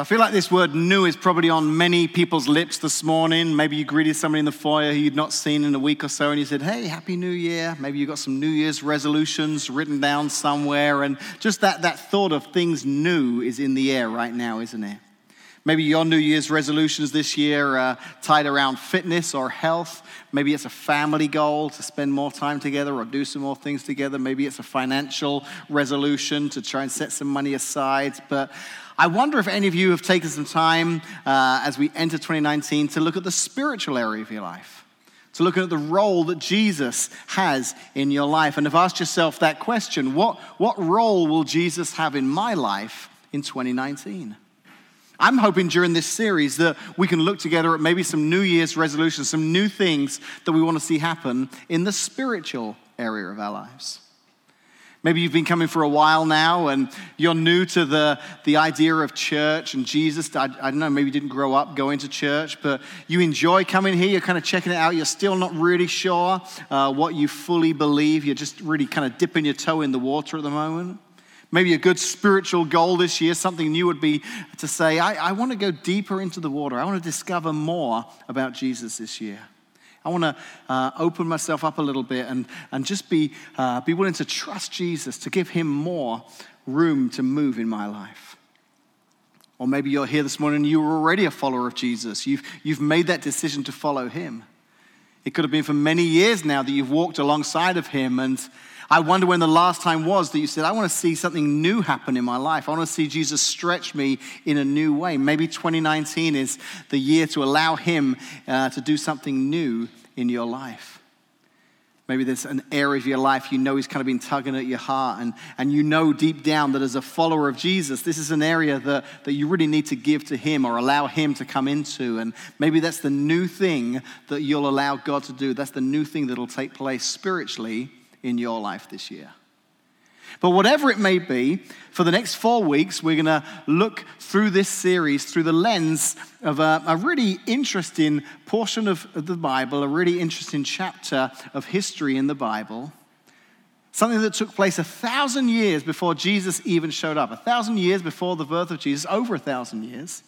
I feel like this word new is probably on many people's lips this morning. Maybe you greeted somebody in the foyer who you'd not seen in a week or so and you said, Hey, Happy New Year. Maybe you got some New Year's resolutions written down somewhere. And just that, that thought of things new is in the air right now, isn't it? Maybe your New Year's resolutions this year are tied around fitness or health. Maybe it's a family goal to spend more time together or do some more things together. Maybe it's a financial resolution to try and set some money aside. But I wonder if any of you have taken some time uh, as we enter 2019 to look at the spiritual area of your life, to look at the role that Jesus has in your life, and have asked yourself that question what, what role will Jesus have in my life in 2019? I'm hoping during this series that we can look together at maybe some New Year's resolutions, some new things that we want to see happen in the spiritual area of our lives. Maybe you've been coming for a while now and you're new to the, the idea of church and Jesus. I, I don't know, maybe you didn't grow up going to church, but you enjoy coming here. You're kind of checking it out. You're still not really sure uh, what you fully believe. You're just really kind of dipping your toe in the water at the moment. Maybe a good spiritual goal this year, something new would be to say, I, I want to go deeper into the water. I want to discover more about Jesus this year. I want to uh, open myself up a little bit and, and just be, uh, be willing to trust Jesus, to give him more room to move in my life. Or maybe you're here this morning and you were already a follower of Jesus. You've, you've made that decision to follow him. It could have been for many years now that you've walked alongside of him. And I wonder when the last time was that you said, I want to see something new happen in my life. I want to see Jesus stretch me in a new way. Maybe 2019 is the year to allow him uh, to do something new in your life. Maybe there's an area of your life you know he's kind of been tugging at your heart, and, and you know deep down that as a follower of Jesus, this is an area that, that you really need to give to him or allow him to come into. And maybe that's the new thing that you'll allow God to do. That's the new thing that'll take place spiritually in your life this year. But whatever it may be, for the next four weeks, we're going to look through this series through the lens of a, a, really interesting portion of the Bible, a really interesting chapter of history in the Bible. Something that took place a thousand years before Jesus even showed up, a thousand years before the birth of Jesus, over a thousand years.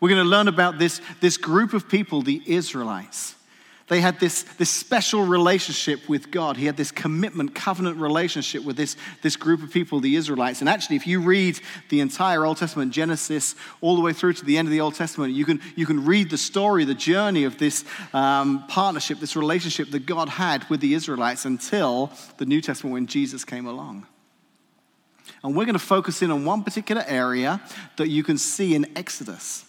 We're going to learn about this, this group of people, the Israelites. They had this, this special relationship with God. He had this commitment, covenant relationship with this, this group of people, the Israelites. And actually, if you read the entire Old Testament, Genesis, all the way through to the end of the Old Testament, you can, you can read the story, the journey of this um, partnership, this relationship that God had with the Israelites until the New Testament when Jesus came along. And we're going to focus in on one particular area that you can see in Exodus.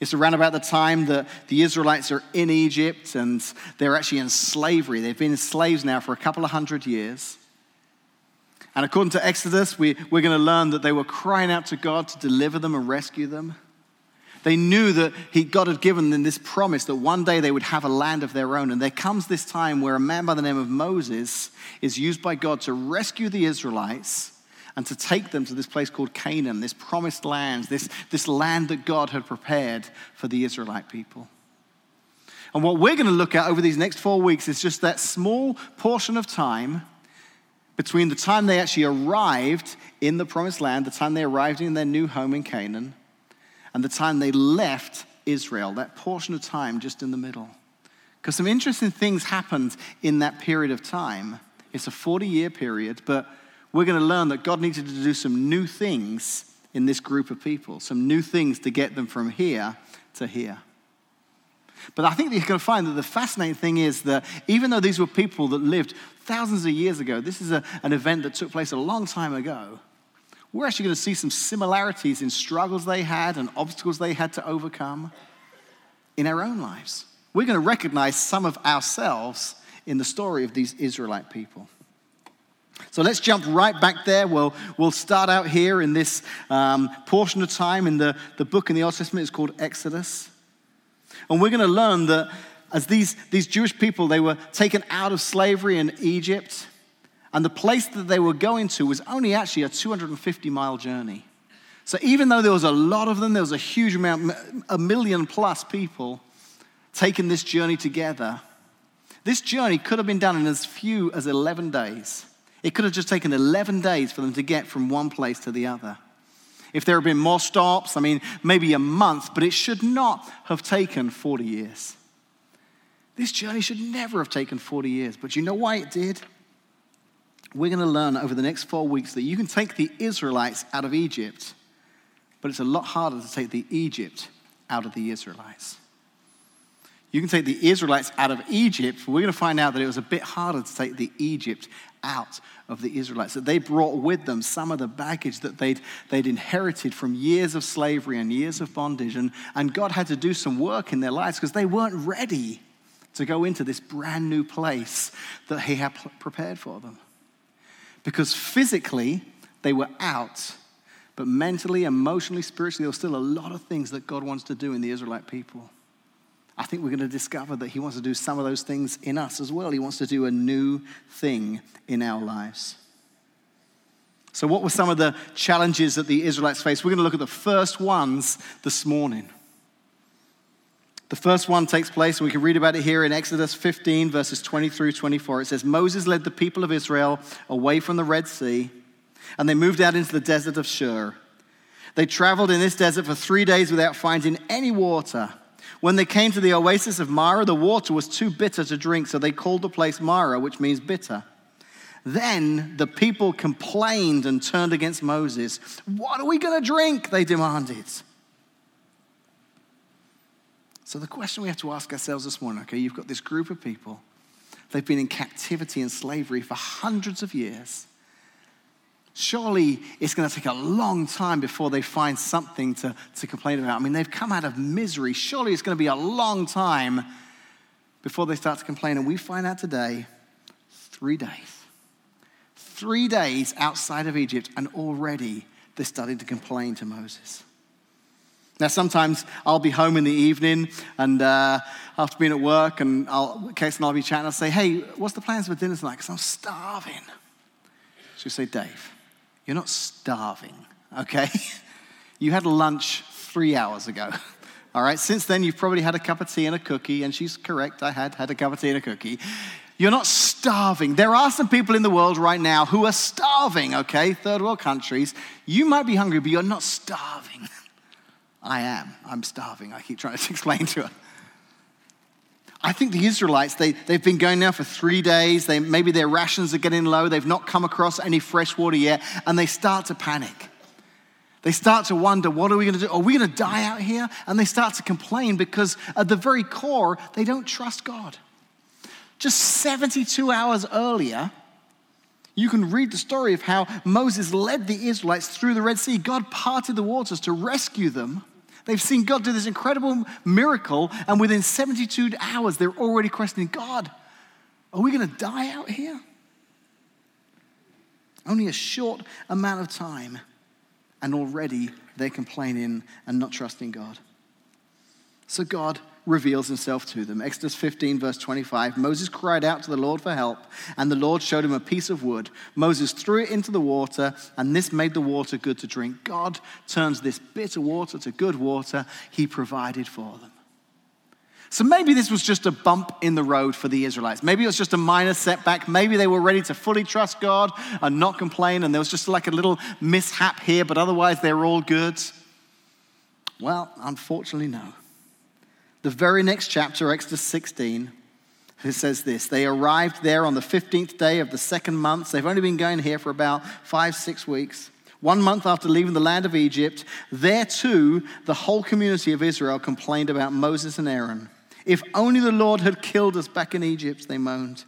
It's around about the time that the Israelites are in Egypt and they're actually in slavery. They've been slaves now for a couple of hundred years. And according to Exodus, we, we're going to learn that they were crying out to God to deliver them and rescue them. They knew that he, God had given them this promise that one day they would have a land of their own. And there comes this time where a man by the name of Moses is used by God to rescue the Israelites and to take them to this place called Canaan, this promised land, this, this land that God had prepared for the Israelite people. And what we're going to look at over these next four weeks is just that small portion of time between the time they actually arrived in the promised land, the time they arrived in their new home in Canaan, and the time they left Israel, that portion of time just in the middle. Because some interesting things happened in that period of time. It's a 40 year period, but we're going to learn that God needed to do some new things in this group of people, some new things to get them from here to here. But I think you're going to find that the fascinating thing is that even though these were people that lived thousands of years ago, this is a, an event that took place a long time ago. We're actually going to see some similarities in struggles they had and obstacles they had to overcome in our own lives. We're going to recognize some of ourselves in the story of these Israelite people. So let's jump right back there. We'll, we'll start out here in this um, portion of time in the, the book in the Old Testament. It's called Exodus. And we're going to learn that as these, these Jewish people, they were taken out of slavery in Egypt, and the place that they were going to was only actually a 250 mile journey. So even though there was a lot of them, there was a huge amount, a million plus people taking this journey together. This journey could have been done in as few as 11 days. It could have just taken 11 days for them to get from one place to the other. If there had been more stops, I mean, maybe a month, but it should not have taken 40 years. This journey should never have taken 40 years, but you know why it did? We're going to learn over the next four weeks that you can take the Israelites out of Egypt, but it's a lot harder to take the Egypt out of the Israelites. You can take the Israelites out of Egypt, we're going to find out that it was a bit harder to take the Egypt out of the Israelites. That they brought with them some of the baggage that they'd, they'd inherited from years of slavery and years of bondage. And, and God had to do some work in their lives because they weren't ready to go into this brand new place that He had prepared for them. Because physically, they were out, but mentally, emotionally, spiritually, there was still a lot of things that God wants to do in the Israelite people. I think we're going to discover that He wants to do some of those things in us as well. He wants to do a new thing in our lives. So, what were some of the challenges that the Israelites faced? We're going to look at the first ones this morning. The first one takes place, and we can read about it here in Exodus 15, verses 20 through 24. It says, Moses led the people of Israel away from the Red Sea, and they moved out into the desert of Shur. They traveled in this desert for three days without finding any water. When they came to the oasis of Marah, the water was too bitter to drink, so they called the place Marah, which means bitter. Then the people complained and turned against Moses. What are we going to drink? They demanded. So, the question we have to ask ourselves this morning okay, you've got this group of people, they've been in captivity and slavery for hundreds of years. Surely it's going to take a long time before they find something to, to complain about. I mean, they've come out of misery. Surely it's going to be a long time before they start to complain. And we find out today three days. Three days outside of Egypt, and already they're starting to complain to Moses. Now, sometimes I'll be home in the evening and uh, after being at work, and I'll, Case and I'll be chatting. I'll say, Hey, what's the plans for dinner tonight? Because I'm starving. She'll say, Dave, you're not starving, okay? You had lunch three hours ago. All right, since then you've probably had a cup of tea and a cookie, and she's correct, I had had a cup of tea and a cookie. You're not starving. There are some people in the world right now who are starving, okay? Third world countries. You might be hungry, but you're not starving. I am. I'm starving. I keep trying to explain to her. I think the Israelites, they, they've been going now for three days. They, maybe their rations are getting low. They've not come across any fresh water yet. And they start to panic. They start to wonder, what are we going to do? Are we going to die out here? And they start to complain because at the very core, they don't trust God. Just 72 hours earlier, you can read the story of how Moses led the Israelites through the Red Sea. God parted the waters to rescue them. They've seen God do this incredible miracle, and within 72 hours, they're already questioning God, are we going to die out here? Only a short amount of time, and already they're complaining and not trusting God. So God reveals himself to them. Exodus 15, verse 25 Moses cried out to the Lord for help, and the Lord showed him a piece of wood. Moses threw it into the water, and this made the water good to drink. God turns this bitter water to good water he provided for them. So maybe this was just a bump in the road for the Israelites. Maybe it was just a minor setback. Maybe they were ready to fully trust God and not complain, and there was just like a little mishap here, but otherwise they're all good. Well, unfortunately, no. The very next chapter, Exodus 16, it says this They arrived there on the 15th day of the second month. They've only been going here for about five, six weeks. One month after leaving the land of Egypt, there too, the whole community of Israel complained about Moses and Aaron. If only the Lord had killed us back in Egypt, they moaned.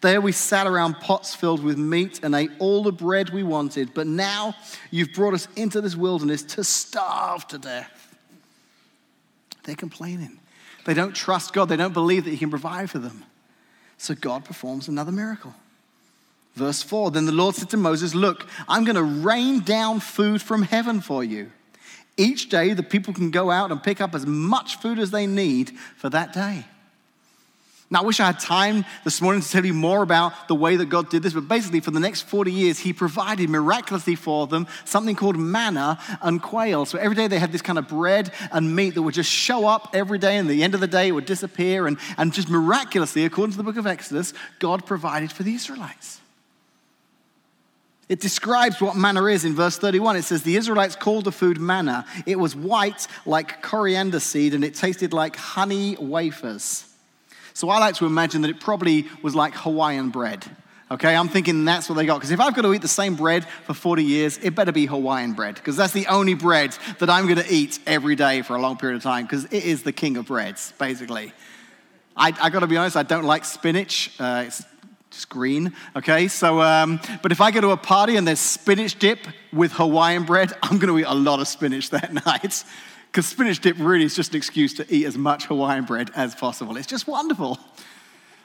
There we sat around pots filled with meat and ate all the bread we wanted, but now you've brought us into this wilderness to starve to death. They're complaining. They don't trust God. They don't believe that He can provide for them. So God performs another miracle. Verse 4 Then the Lord said to Moses, Look, I'm going to rain down food from heaven for you. Each day, the people can go out and pick up as much food as they need for that day. Now, I wish I had time this morning to tell you more about the way that God did this, but basically, for the next 40 years, He provided miraculously for them something called manna and quail. So every day they had this kind of bread and meat that would just show up every day, and at the end of the day, it would disappear. And, and just miraculously, according to the book of Exodus, God provided for the Israelites. It describes what manna is in verse 31. It says, The Israelites called the food manna. It was white like coriander seed and it tasted like honey wafers. So I like to imagine that it probably was like Hawaiian bread. Okay, I'm thinking that's what they got. Because if I've got to eat the same bread for 40 years, it better be Hawaiian bread. Because that's the only bread that I'm going to eat every day for a long period of time. Because it is the king of breads, basically. I, I got to be honest, I don't like spinach. Uh, it's just green, okay? So, um, but if I go to a party and there's spinach dip with Hawaiian bread, I'm going to eat a lot of spinach that night. Because spinach dip really is just an excuse to eat as much Hawaiian bread as possible. It's just wonderful.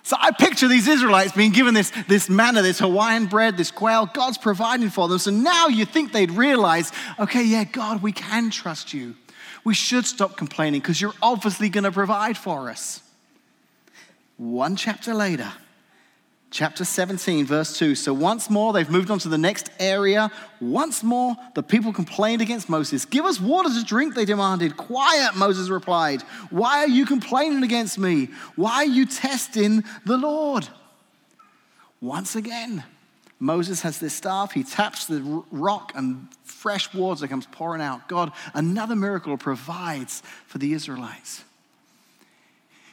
So I picture these Israelites being given this, this manna, this Hawaiian bread, this quail. God's providing for them. So now you think they'd realize, okay, yeah, God, we can trust you. We should stop complaining because you're obviously going to provide for us. One chapter later, chapter 17, verse 2. So once more, they've moved on to the next area. Once more, the people complained against Moses. Give us water to drink, they demanded. Quiet, Moses replied. Why are you complaining against me? Why are you testing the Lord? Once again, Moses has this staff. He taps the rock, and fresh water comes pouring out. God, another miracle provides for the Israelites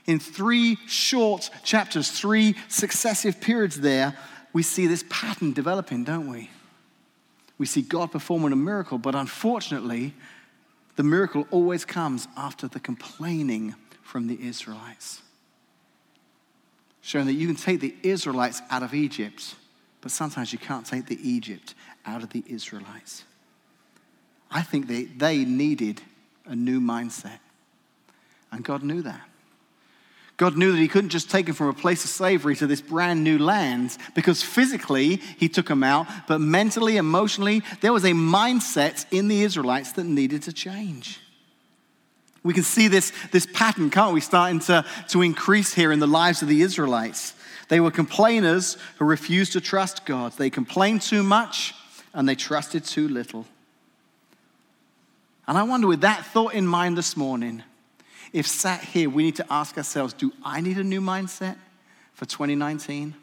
in three short chapters, three successive periods there, we see this pattern developing, don't we? We see God performing a miracle, but unfortunately, the miracle always comes after the complaining from the Israelites. Showing that you can take the Israelites out of Egypt, but sometimes you can't take the Egypt out of the Israelites. I think they, they needed a new mindset, and God knew that. God knew that He couldn't just take them from a place of slavery to this brand new land because physically He took them out, but mentally, emotionally, there was a mindset in the Israelites that needed to change. We can see this, this pattern, can't we, starting to, to increase here in the lives of the Israelites. They were complainers who refused to trust God. They complained too much and they trusted too little. And I wonder, with that thought in mind this morning, if sat here, we need to ask ourselves do I need a new mindset for 2019?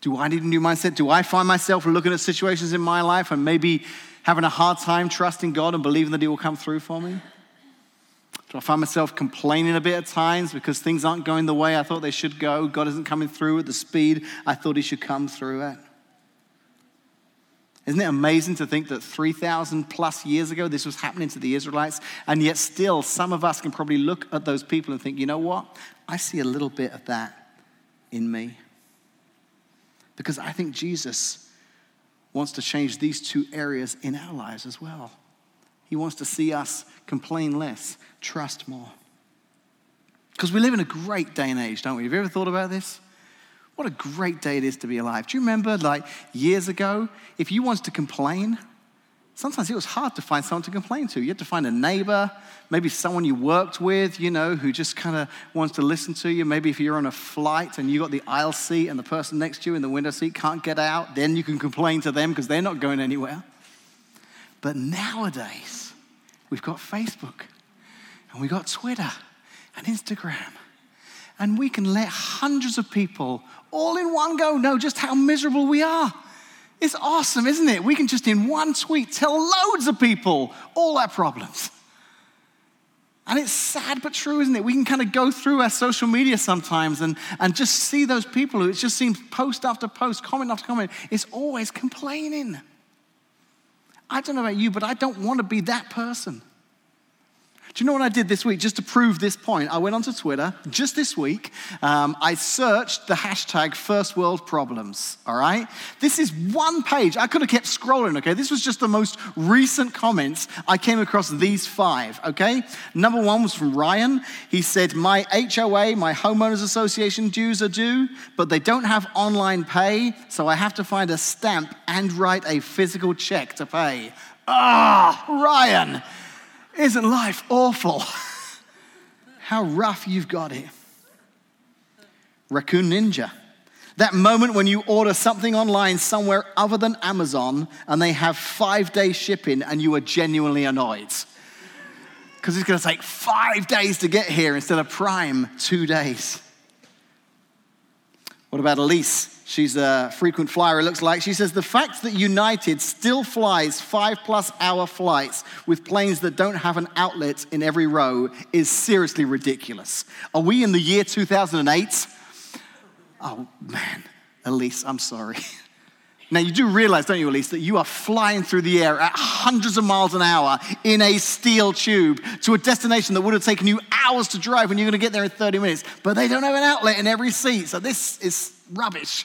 Do I need a new mindset? Do I find myself looking at situations in my life and maybe having a hard time trusting God and believing that He will come through for me? Do I find myself complaining a bit at times because things aren't going the way I thought they should go? God isn't coming through at the speed I thought He should come through at? Isn't it amazing to think that 3,000 plus years ago this was happening to the Israelites? And yet, still, some of us can probably look at those people and think, you know what? I see a little bit of that in me. Because I think Jesus wants to change these two areas in our lives as well. He wants to see us complain less, trust more. Because we live in a great day and age, don't we? Have you ever thought about this? What a great day it is to be alive. Do you remember, like years ago, if you wanted to complain, sometimes it was hard to find someone to complain to. You had to find a neighbor, maybe someone you worked with, you know, who just kind of wants to listen to you. Maybe if you're on a flight and you got the aisle seat and the person next to you in the window seat can't get out, then you can complain to them because they're not going anywhere. But nowadays, we've got Facebook and we've got Twitter and Instagram and we can let hundreds of people all in one go know just how miserable we are. It's awesome, isn't it? We can just in one tweet tell loads of people all our problems. And it's sad but true, isn't it? We can kind of go through our social media sometimes and, and just see those people who it just seems post after post, comment after comment, it's always complaining. I don't know about you, but I don't want to be that person. Do you know what I did this week just to prove this point? I went onto Twitter just this week. Um, I searched the hashtag first world problems, all right? This is one page. I could have kept scrolling, okay? This was just the most recent comments. I came across these five, okay? Number one was from Ryan. He said, My HOA, my homeowners association dues are due, but they don't have online pay, so I have to find a stamp and write a physical check to pay. Ah, Ryan. Isn't life awful? How rough you've got it. Raccoon Ninja. That moment when you order something online somewhere other than Amazon and they have five day shipping and you are genuinely annoyed. Because it's going to take five days to get here instead of Prime, two days. What about Elise? She's a frequent flyer, it looks like. She says the fact that United still flies five plus hour flights with planes that don't have an outlet in every row is seriously ridiculous. Are we in the year 2008? Oh, man. Elise, I'm sorry. Now, you do realize, don't you, Elise, that you are flying through the air at hundreds of miles an hour in a steel tube to a destination that would have taken you hours to drive when you're going to get there in 30 minutes. But they don't have an outlet in every seat, so this is rubbish.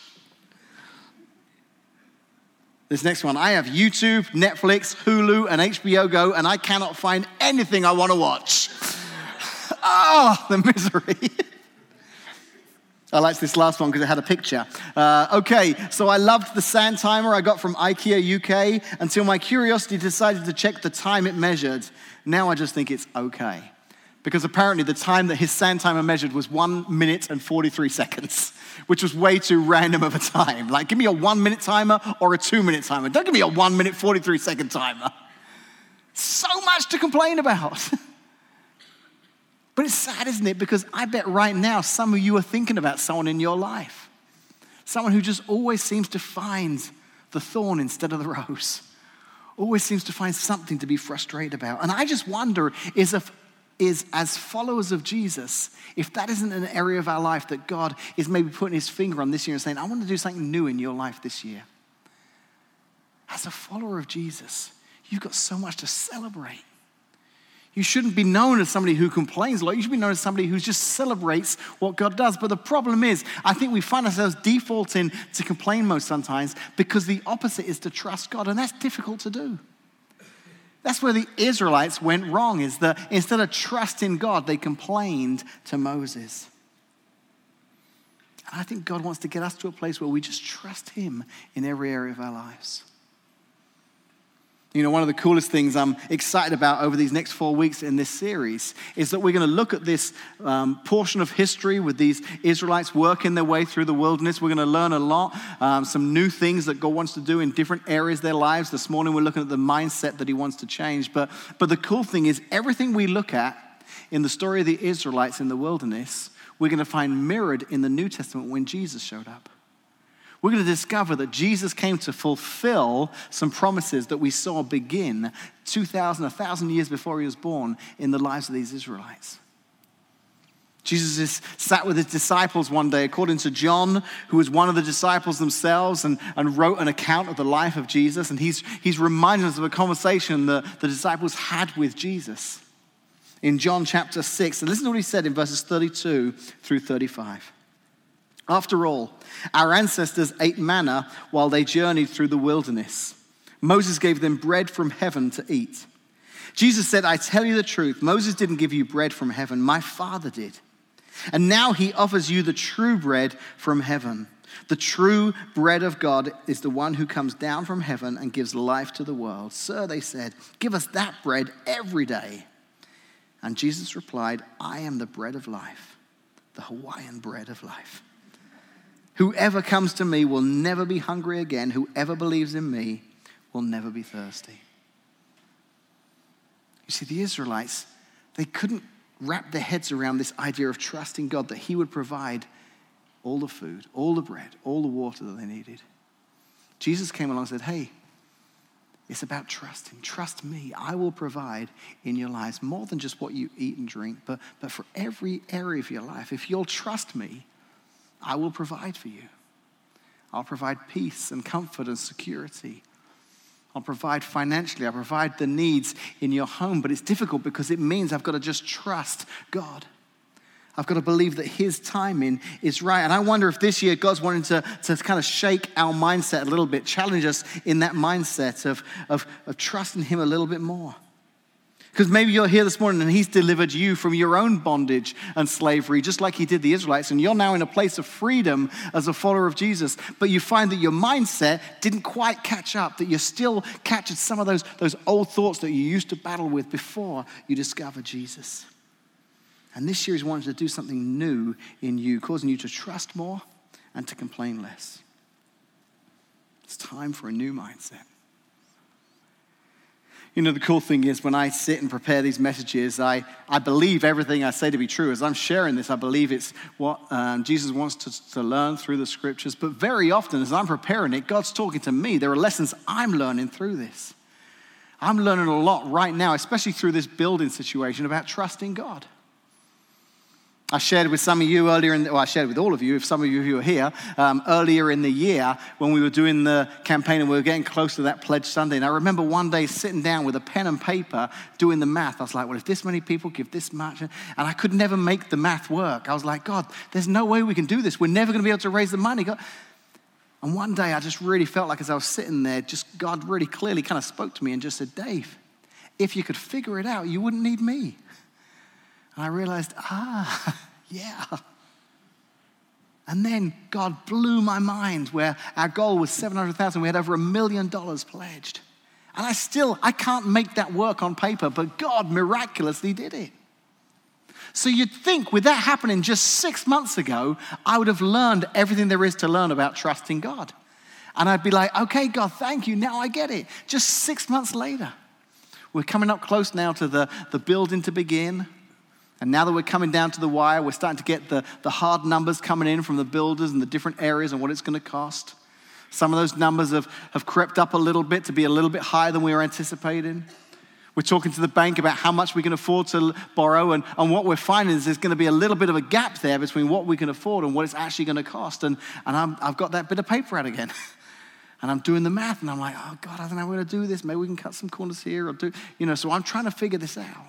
This next one I have YouTube, Netflix, Hulu, and HBO Go, and I cannot find anything I want to watch. oh, the misery. I liked this last one because it had a picture. Uh, okay, so I loved the sand timer I got from IKEA UK until my curiosity decided to check the time it measured. Now I just think it's okay. Because apparently the time that his sand timer measured was one minute and 43 seconds, which was way too random of a time. Like, give me a one minute timer or a two minute timer. Don't give me a one minute, 43 second timer. So much to complain about. But it's sad, isn't it? Because I bet right now some of you are thinking about someone in your life. Someone who just always seems to find the thorn instead of the rose. Always seems to find something to be frustrated about. And I just wonder is if is as followers of Jesus, if that isn't an area of our life that God is maybe putting his finger on this year and saying, I want to do something new in your life this year. As a follower of Jesus, you've got so much to celebrate. You shouldn't be known as somebody who complains a lot. You should be known as somebody who just celebrates what God does. But the problem is, I think we find ourselves defaulting to complain most sometimes because the opposite is to trust God, and that's difficult to do. That's where the Israelites went wrong, is that instead of trusting God, they complained to Moses. And I think God wants to get us to a place where we just trust Him in every area of our lives. You know, one of the coolest things I'm excited about over these next four weeks in this series is that we're going to look at this um, portion of history with these Israelites working their way through the wilderness. We're going to learn a lot, um, some new things that God wants to do in different areas of their lives. This morning we're looking at the mindset that He wants to change. But, but the cool thing is, everything we look at in the story of the Israelites in the wilderness, we're going to find mirrored in the New Testament when Jesus showed up we're going to discover that Jesus came to fulfill some promises that we saw begin 2,000, 1,000 years before he was born in the lives of these Israelites. Jesus is sat with his disciples one day, according to John, who was one of the disciples themselves and, and wrote an account of the life of Jesus. And he's, he's reminding us of a conversation that the disciples had with Jesus in John chapter 6. And listen to what he said in verses 32 through 35. After all, our ancestors ate manna while they journeyed through the wilderness. Moses gave them bread from heaven to eat. Jesus said, I tell you the truth, Moses didn't give you bread from heaven, my Father did. And now he offers you the true bread from heaven. The true bread of God is the one who comes down from heaven and gives life to the world. Sir, they said, give us that bread every day. And Jesus replied, I am the bread of life, the Hawaiian bread of life. Whoever comes to me will never be hungry again. Whoever believes in me will never be thirsty. You see, the Israelites, they couldn't wrap their heads around this idea of trusting God that He would provide all the food, all the bread, all the water that they needed. Jesus came along and said, Hey, it's about trusting. Trust me. I will provide in your lives more than just what you eat and drink, but, but for every area of your life. If you'll trust me, I will provide for you. I'll provide peace and comfort and security. I'll provide financially. I'll provide the needs in your home. But it's difficult because it means I've got to just trust God. I've got to believe that His timing is right. And I wonder if this year God's wanting to, to kind of shake our mindset a little bit, challenge us in that mindset of, of, of trusting Him a little bit more. Because maybe you're here this morning and He's delivered you from your own bondage and slavery, just like He did the Israelites, and you're now in a place of freedom as a follower of Jesus. But you find that your mindset didn't quite catch up, that you're still catching some of those, those old thoughts that you used to battle with before you discovered Jesus. And this year He's wanting to do something new in you, causing you to trust more and to complain less. It's time for a new mindset. You know, the cool thing is when I sit and prepare these messages, I, I believe everything I say to be true. As I'm sharing this, I believe it's what um, Jesus wants to, to learn through the scriptures. But very often, as I'm preparing it, God's talking to me. There are lessons I'm learning through this. I'm learning a lot right now, especially through this building situation, about trusting God. I shared with some of you earlier, in the, well, I shared with all of you, if some of you who are here, um, earlier in the year when we were doing the campaign and we were getting close to that Pledge Sunday. And I remember one day sitting down with a pen and paper doing the math. I was like, well, if this many people give this much, and I could never make the math work. I was like, God, there's no way we can do this. We're never going to be able to raise the money. God. And one day I just really felt like as I was sitting there, just God really clearly kind of spoke to me and just said, Dave, if you could figure it out, you wouldn't need me. And I realized, ah, yeah. And then God blew my mind where our goal was 700,000. We had over a million dollars pledged. And I still, I can't make that work on paper, but God miraculously did it. So you'd think with that happening just six months ago, I would have learned everything there is to learn about trusting God. And I'd be like, okay, God, thank you. Now I get it. Just six months later, we're coming up close now to the, the building to begin. And now that we're coming down to the wire, we're starting to get the, the hard numbers coming in from the builders and the different areas and what it's going to cost. Some of those numbers have, have crept up a little bit to be a little bit higher than we were anticipating. We're talking to the bank about how much we can afford to borrow, and, and what we're finding is there's going to be a little bit of a gap there between what we can afford and what it's actually going to cost. And, and i have got that bit of paper out again. and I'm doing the math, and I'm like, oh, God, I don't know how we're going to do this. Maybe we can cut some corners here or do, you know, so I'm trying to figure this out.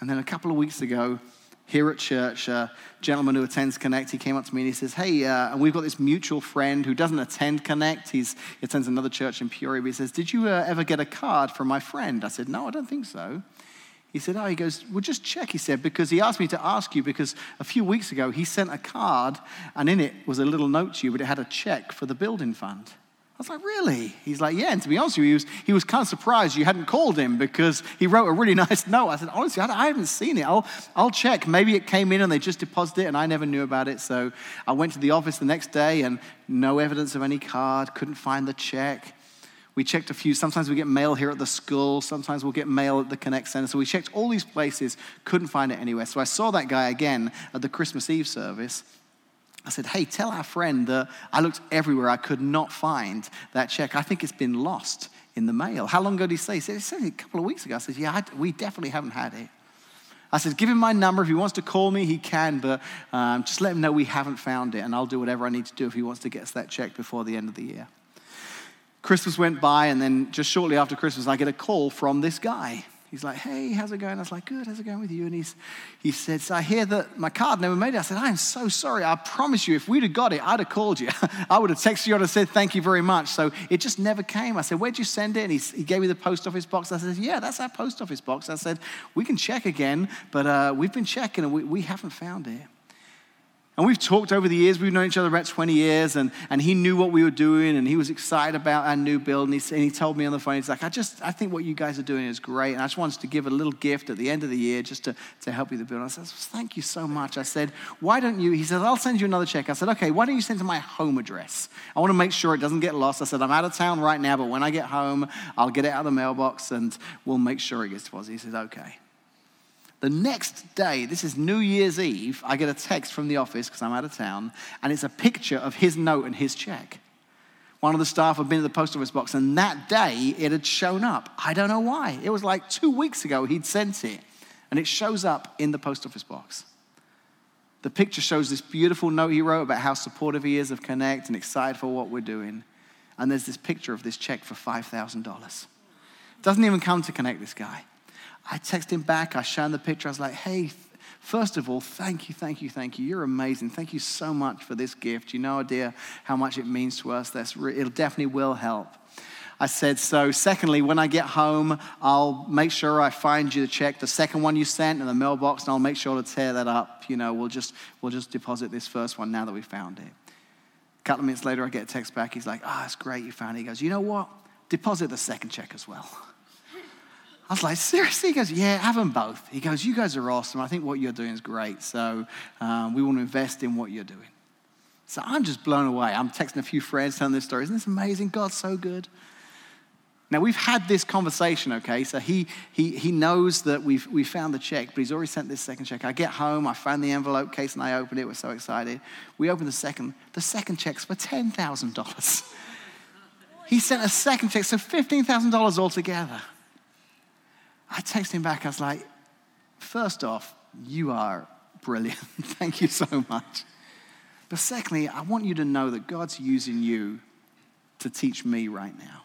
And then a couple of weeks ago, here at church, a gentleman who attends Connect, he came up to me and he says, Hey, uh, and we've got this mutual friend who doesn't attend Connect. He's, he attends another church in Peoria. But he says, Did you uh, ever get a card from my friend? I said, No, I don't think so. He said, Oh, he goes, Well, just check, he said, because he asked me to ask you because a few weeks ago he sent a card and in it was a little note to you, but it had a check for the building fund. I was like, really? He's like, yeah. And to be honest with you, he was, he was kind of surprised you hadn't called him because he wrote a really nice note. I said, honestly, I, I haven't seen it. I'll, I'll check. Maybe it came in and they just deposited it and I never knew about it. So I went to the office the next day and no evidence of any card, couldn't find the check. We checked a few. Sometimes we get mail here at the school. Sometimes we'll get mail at the Connect Center. So we checked all these places, couldn't find it anywhere. So I saw that guy again at the Christmas Eve service. I said, hey, tell our friend that I looked everywhere. I could not find that check. I think it's been lost in the mail. How long ago did he say? He said, a couple of weeks ago. I said, yeah, I, we definitely haven't had it. I said, give him my number. If he wants to call me, he can, but um, just let him know we haven't found it, and I'll do whatever I need to do if he wants to get us that check before the end of the year. Christmas went by, and then just shortly after Christmas, I get a call from this guy. He's like, hey, how's it going? I was like, good, how's it going with you? And he's, he said, so I hear that my card never made it. I said, I'm so sorry. I promise you, if we'd have got it, I'd have called you. I would have texted you and said, thank you very much. So it just never came. I said, where'd you send it? And he, he gave me the post office box. I said, yeah, that's our post office box. I said, we can check again, but uh, we've been checking and we, we haven't found it. And we've talked over the years, we've known each other about 20 years, and, and he knew what we were doing, and he was excited about our new build. And he, and he told me on the phone, he's like, I just, I think what you guys are doing is great, and I just wanted to give a little gift at the end of the year just to, to help you the build. I said, thank you so much. I said, why don't you, he said, I'll send you another check. I said, okay, why don't you send to my home address? I want to make sure it doesn't get lost. I said, I'm out of town right now, but when I get home, I'll get it out of the mailbox, and we'll make sure it gets deposited. He said, okay. The next day, this is New Year's Eve, I get a text from the office because I'm out of town, and it's a picture of his note and his check. One of the staff had been in the post office box, and that day it had shown up. I don't know why. It was like two weeks ago he'd sent it, and it shows up in the post office box. The picture shows this beautiful note he wrote about how supportive he is of Connect and excited for what we're doing. And there's this picture of this check for $5,000. Doesn't even come to Connect this guy. I text him back. I show him the picture. I was like, hey, first of all, thank you, thank you, thank you. You're amazing. Thank you so much for this gift. You no idea how much it means to us. That's re- it definitely will help. I said, so secondly, when I get home, I'll make sure I find you the check, the second one you sent in the mailbox, and I'll make sure to tear that up. You know, we'll just, we'll just deposit this first one now that we found it. A couple of minutes later, I get a text back. He's like, oh, it's great you found it. He goes, you know what? Deposit the second check as well. I was like, seriously? He goes, yeah, have them both. He goes, you guys are awesome. I think what you're doing is great. So um, we want to invest in what you're doing. So I'm just blown away. I'm texting a few friends telling this story. Isn't this amazing? God's so good. Now, we've had this conversation, okay? So he, he, he knows that we've, we found the check, but he's already sent this second check. I get home, I find the envelope case, and I open it. We're so excited. We open the second. The second check's for $10,000. he sent a second check, so $15,000 altogether. I texted him back. I was like, first off, you are brilliant. Thank you so much. But secondly, I want you to know that God's using you to teach me right now.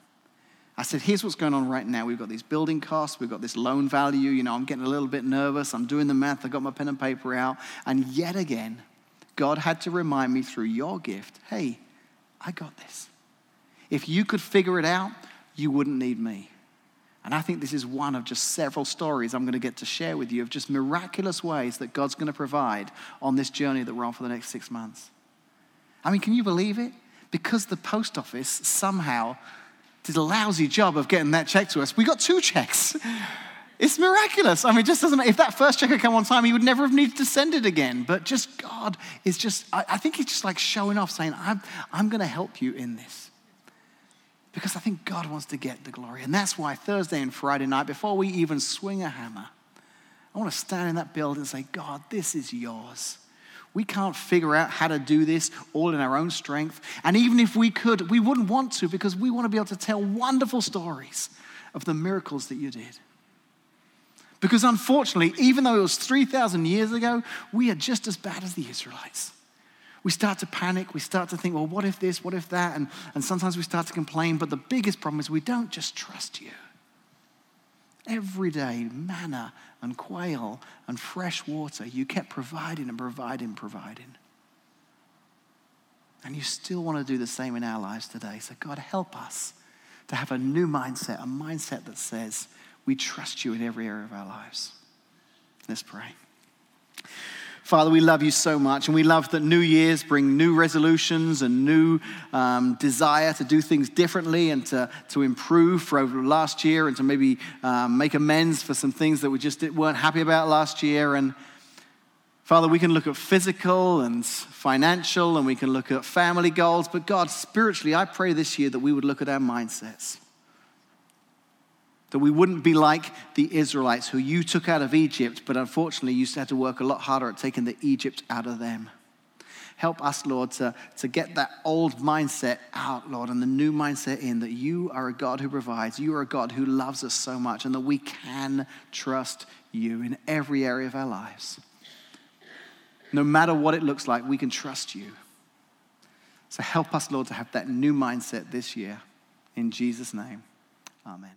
I said, here's what's going on right now. We've got these building costs, we've got this loan value. You know, I'm getting a little bit nervous. I'm doing the math, I got my pen and paper out. And yet again, God had to remind me through your gift hey, I got this. If you could figure it out, you wouldn't need me. And I think this is one of just several stories I'm going to get to share with you of just miraculous ways that God's going to provide on this journey that we're on for the next six months. I mean, can you believe it? Because the post office somehow did a lousy job of getting that check to us. We got two checks. It's miraculous. I mean, just doesn't. If that first check had come on time, he would never have needed to send it again. But just God is just. I, I think he's just like showing off, saying, "I'm, I'm going to help you in this." Because I think God wants to get the glory, and that's why Thursday and Friday night, before we even swing a hammer, I want to stand in that building and say, "God, this is yours." We can't figure out how to do this all in our own strength. And even if we could, we wouldn't want to because we want to be able to tell wonderful stories of the miracles that you did. Because unfortunately, even though it was 3,000 years ago, we are just as bad as the Israelites. We start to panic. We start to think, well, what if this? What if that? And, and sometimes we start to complain. But the biggest problem is we don't just trust you. Every day, manna and quail and fresh water, you kept providing and providing, providing. And you still want to do the same in our lives today. So, God, help us to have a new mindset, a mindset that says, we trust you in every area of our lives. Let's pray. Father, we love you so much, and we love that New Year's bring new resolutions and new um, desire to do things differently and to, to improve for over last year and to maybe um, make amends for some things that we just weren't happy about last year. And Father, we can look at physical and financial, and we can look at family goals, but God, spiritually, I pray this year that we would look at our mindsets that we wouldn't be like the Israelites who you took out of Egypt, but unfortunately you had to work a lot harder at taking the Egypt out of them. Help us, Lord, to, to get that old mindset out, Lord, and the new mindset in that you are a God who provides, you are a God who loves us so much, and that we can trust you in every area of our lives. No matter what it looks like, we can trust you. So help us, Lord, to have that new mindset this year. In Jesus' name, amen.